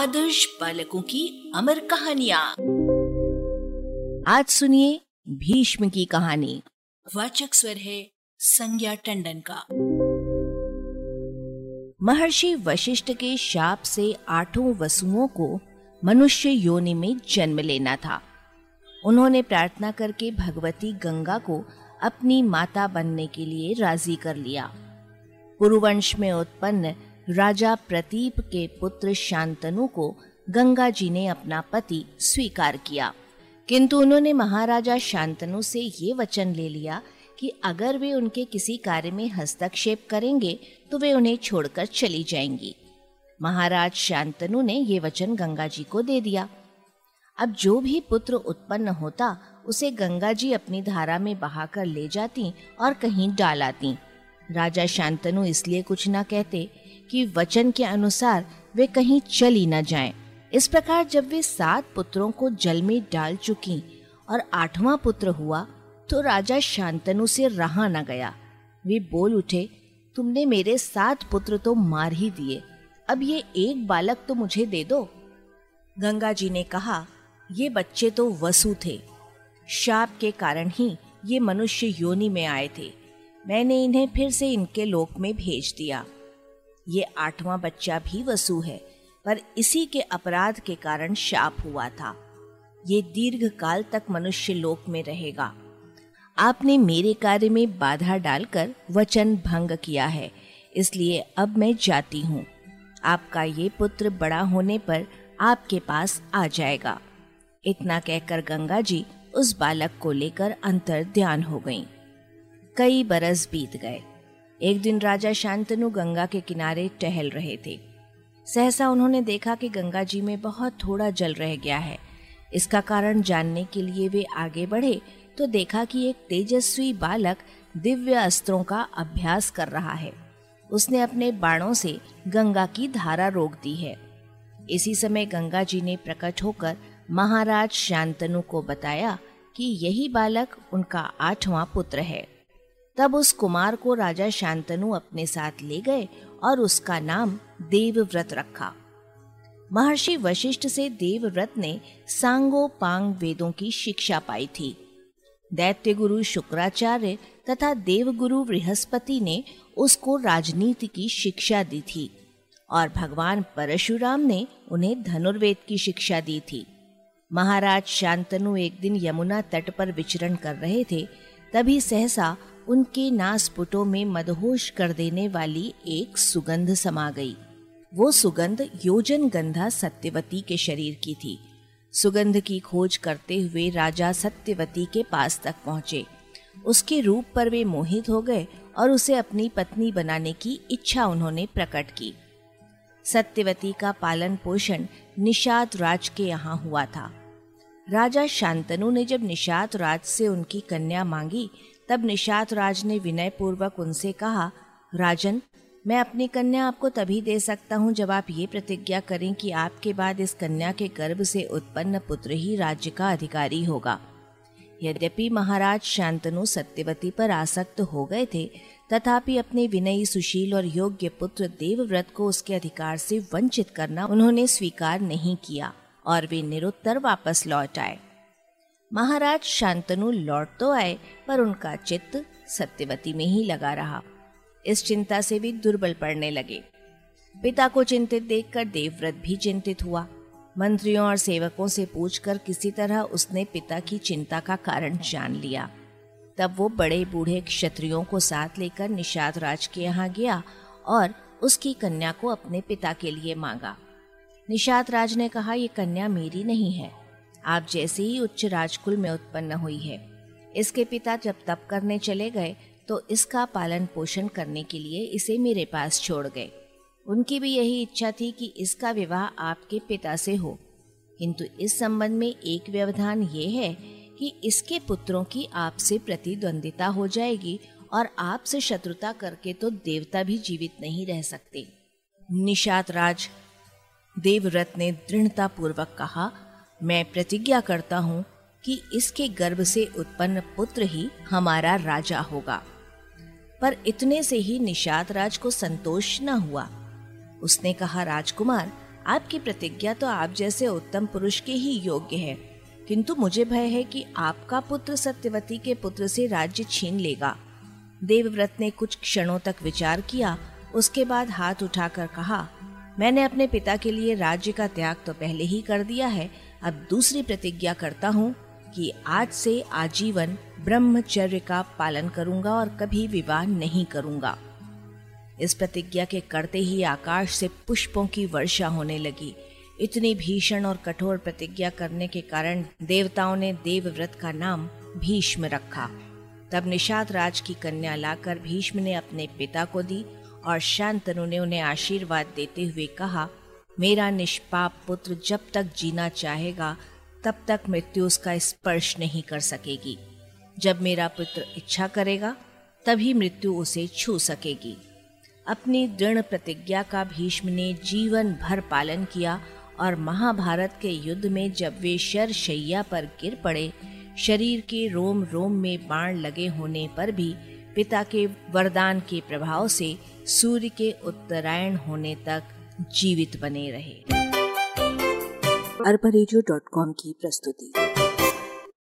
आदर्श बालकों की अमर कहानियाँ। आज सुनिए भीष्म की कहानी। वाचक स्वर है संज्ञा टंडन का। महर्षि वशिष्ठ के शाप से आठों वसुओं को मनुष्य योनि में जन्म लेना था। उन्होंने प्रार्थना करके भगवती गंगा को अपनी माता बनने के लिए राज़ी कर लिया। पुरुवंश में उत्पन्न राजा प्रतीप के पुत्र शांतनु को गंगा जी ने अपना पति स्वीकार किया। किंतु उन्होंने महाराजा शांतनु से ये वचन ले लिया कि अगर वे उनके किसी कार्य में हस्तक्षेप करेंगे तो वे उन्हें छोड़कर चली जाएँगी। महाराज शांतनु ने ये वचन गंगा जी को दे दिया। अब जो भी पुत्र उत्पन्न होता, उसे गंगा जी अपनी धारा में बहाकर ले जाती और कहीं डाल आती राजा शांतनु इसलिए कुछ न कहते कि वचन के अनुसार वे कहीं चली न जाएँ। इस प्रकार जब वे सात पुत्रों को जल में डाल चुकी और आठवां पुत्र हुआ तो राजा शांतनु से रहा न गया। वे बोल उठे, तुमने मेरे सात पुत्र तो मार ही दिए। अब ये एक बालक तो मुझे दे दो। गंगा जी ने कहा, ये बच्चे तो वसु थे। शाप के कारण ही ये मनुष्य योनि में आए थे। मैंने इन्हें फिर से इनके लोक में भेज दिया। ये आठवां बच्चा भी वसु है, पर इसी के अपराध के कारण शाप हुआ था। ये दीर्घ काल तक मनुष्य लोक में रहेगा। आपने मेरे कार्य में बाधा डालकर वचन भंग किया है, इसलिए अब मैं जाती हूँ। आपका ये पुत्र बड़ा होने पर आपके पास आ जाएगा। इतना कहकर गंगा जी उस बालक को लेकर अंतर ध्यान हो गईं। कई बरस बीत गए। एक दिन राजा शांतनु गंगा के किनारे टहल रहे थे। सहसा उन्होंने देखा कि गंगा जी में बहुत थोड़ा जल रह गया है। इसका कारण जानने के लिए वे आगे बढ़े तो देखा कि एक तेजस्वी बालक दिव्य अस्त्रों का अभ्यास कर रहा है। उसने अपने बाणों से गंगा की धारा रोक दी है। इसी समय गंगा जी ने प्रकट होकर महाराज शांतनु को बताया कि यही बालक उनका आठवां पुत्र है। तब उस कुमार को राजा शांतनु अपने साथ ले गए और उसका नाम देवव्रत रखा। महर्षि वशिष्ठ से देवव्रत ने सांगो पांग वेदों की शिक्षा पाई थी। दैत्य गुरु शुक्राचार्य तथा देवगुरु बृहस्पति ने उसको राजनीति की शिक्षा दी थी और भगवान परशुराम ने उन्हें धनुर्वेद की शिक्षा दी थी। महाराज शांतनु एक दिन यमुना तट पर विचरण कर रहे थे, तभी सहसा उनके नासपुटों में मदहोश कर देने वाली एक सुगंध समा गई। वो सुगंध योजन गंधा सत्यवती के शरीर की थी। सुगंध की खोज करते हुए राजा सत्यवती के पास तक पहुँचे। उसके रूप पर वे मोहित हो गए और उसे अपनी पत्नी बनाने की इच्छा उन्होंने प्रकट की। सत्यवती का पालन पोषण निषाद राज के यहाँ हुआ था। राजा शांतनु ने जब निषाद राज से उनकी कन्या मांगी तब निषाद राज ने विनय पूर्वक उनसे कहा, राजन, मैं अपनी कन्या आपको तभी दे सकता हूँ जब आप ये प्रतिज्ञा करें कि आपके बाद इस कन्या के गर्भ से उत्पन्न पुत्र ही राज्य का अधिकारी होगा। यद्यपि महाराज शांतनु सत्यवती पर आसक्त हो गए थे, तथापि अपने विनयी सुशील और योग्य पुत्र देवव्रत को उसके अधिकार से वंचित करना उन्होंने स्वीकार नहीं किया और वे निरुत्तर वापस लौट आए। महाराज शांतनु लौट तो आए, पर उनका चित्त सत्यवती में ही लगा रहा। इस चिंता से भी दुर्बल पड़ने लगे। पिता को चिंतित देखकर देवव्रत भी चिंतित हुआ। मंत्रियों और सेवकों से पूछकर किसी तरह उसने पिता की चिंता का कारण जान लिया। तब वो बड़े बूढ़े क्षत्रियों को साथ लेकर निषाद राज के यहाँ गया और उसकी कन्या को अपने पिता के लिए मांगा। निषाद राज ने कहा यह कन्या मेरी नहीं है। आप जैसे ही उच्च राजकुल में उत्पन्न हुई है। इसके पिता जब तप करने चले गए तो इसका पालन पोषण करने के लिए इसे मेरे पास छोड़ गए। उनकी भी यही इच्छा थी कि इसका विवाह आपके पिता से हो। किंतु इस संबंध में एक व्यवधान ये है कि इसके पुत्रों की आपसे प्रतिद्वंदिता हो जाएगी और आपसे शत्रुता करके तो देवता भी जीवित नहीं रह सकते। निषाद राज, देवव्रत ने दृढ़ता पूर्वक कहा मैं प्रतिज्ञा करता हूँ कि इसके गर्भ से उत्पन्न पुत्र ही हमारा राजा होगा। पर इतने से ही निषाद राज को संतोष न हुआ। उसने कहा, राजकुमार, आपकी प्रतिज्ञा तो आप जैसे उत्तम पुरुष के ही योग्य है, किंतु मुझे भय है कि आपका पुत्र सत्यवती के पुत्र से राज्य छीन लेगा। देवव्रत ने कुछ क्षणों तक विचार किया, उसके बाद हाथ उठाकर कहा, मैंने अपने पिता के लिए राज्य का त्याग तो पहले ही कर दिया है अब दूसरी प्रतिज्ञा करता हूँ कि आज से आजीवन ब्रह्मचर्य का पालन करूँगा और कभी विवाह नहीं करूँगा। इस प्रतिज्ञा के करते ही आकाश से पुष्पों की वर्षा होने लगी। इतनी भीषण और कठोर प्रतिज्ञा करने के कारण देवताओं ने देवव्रत का नाम भीष्म रखा। तब निषाद राज की कन्या लाकर भीष्म ने अपने पिता को दी और शांतनु ने उन्हें आशीर्वाद देते हुए कहा मेरा निष्पाप पुत्र जब तक जीना चाहेगा, तब तक मृत्यु उसका स्पर्श नहीं कर सकेगी। जब मेरा पुत्र इच्छा करेगा, तभी मृत्यु उसे छू सकेगी। अपनी दृढ़ प्रतिज्ञा का भीष्म ने जीवन भर पालन किया और महाभारत के युद्ध में जब वे शर शैया पर गिर पड़े, शरीर के रोम रोम में बाण लगे होने पर भी पिता के वरदान के प्रभाव से सूर्य के उत्तरायण होने तक जीवित बने रहे। अरबा की प्रस्तुति।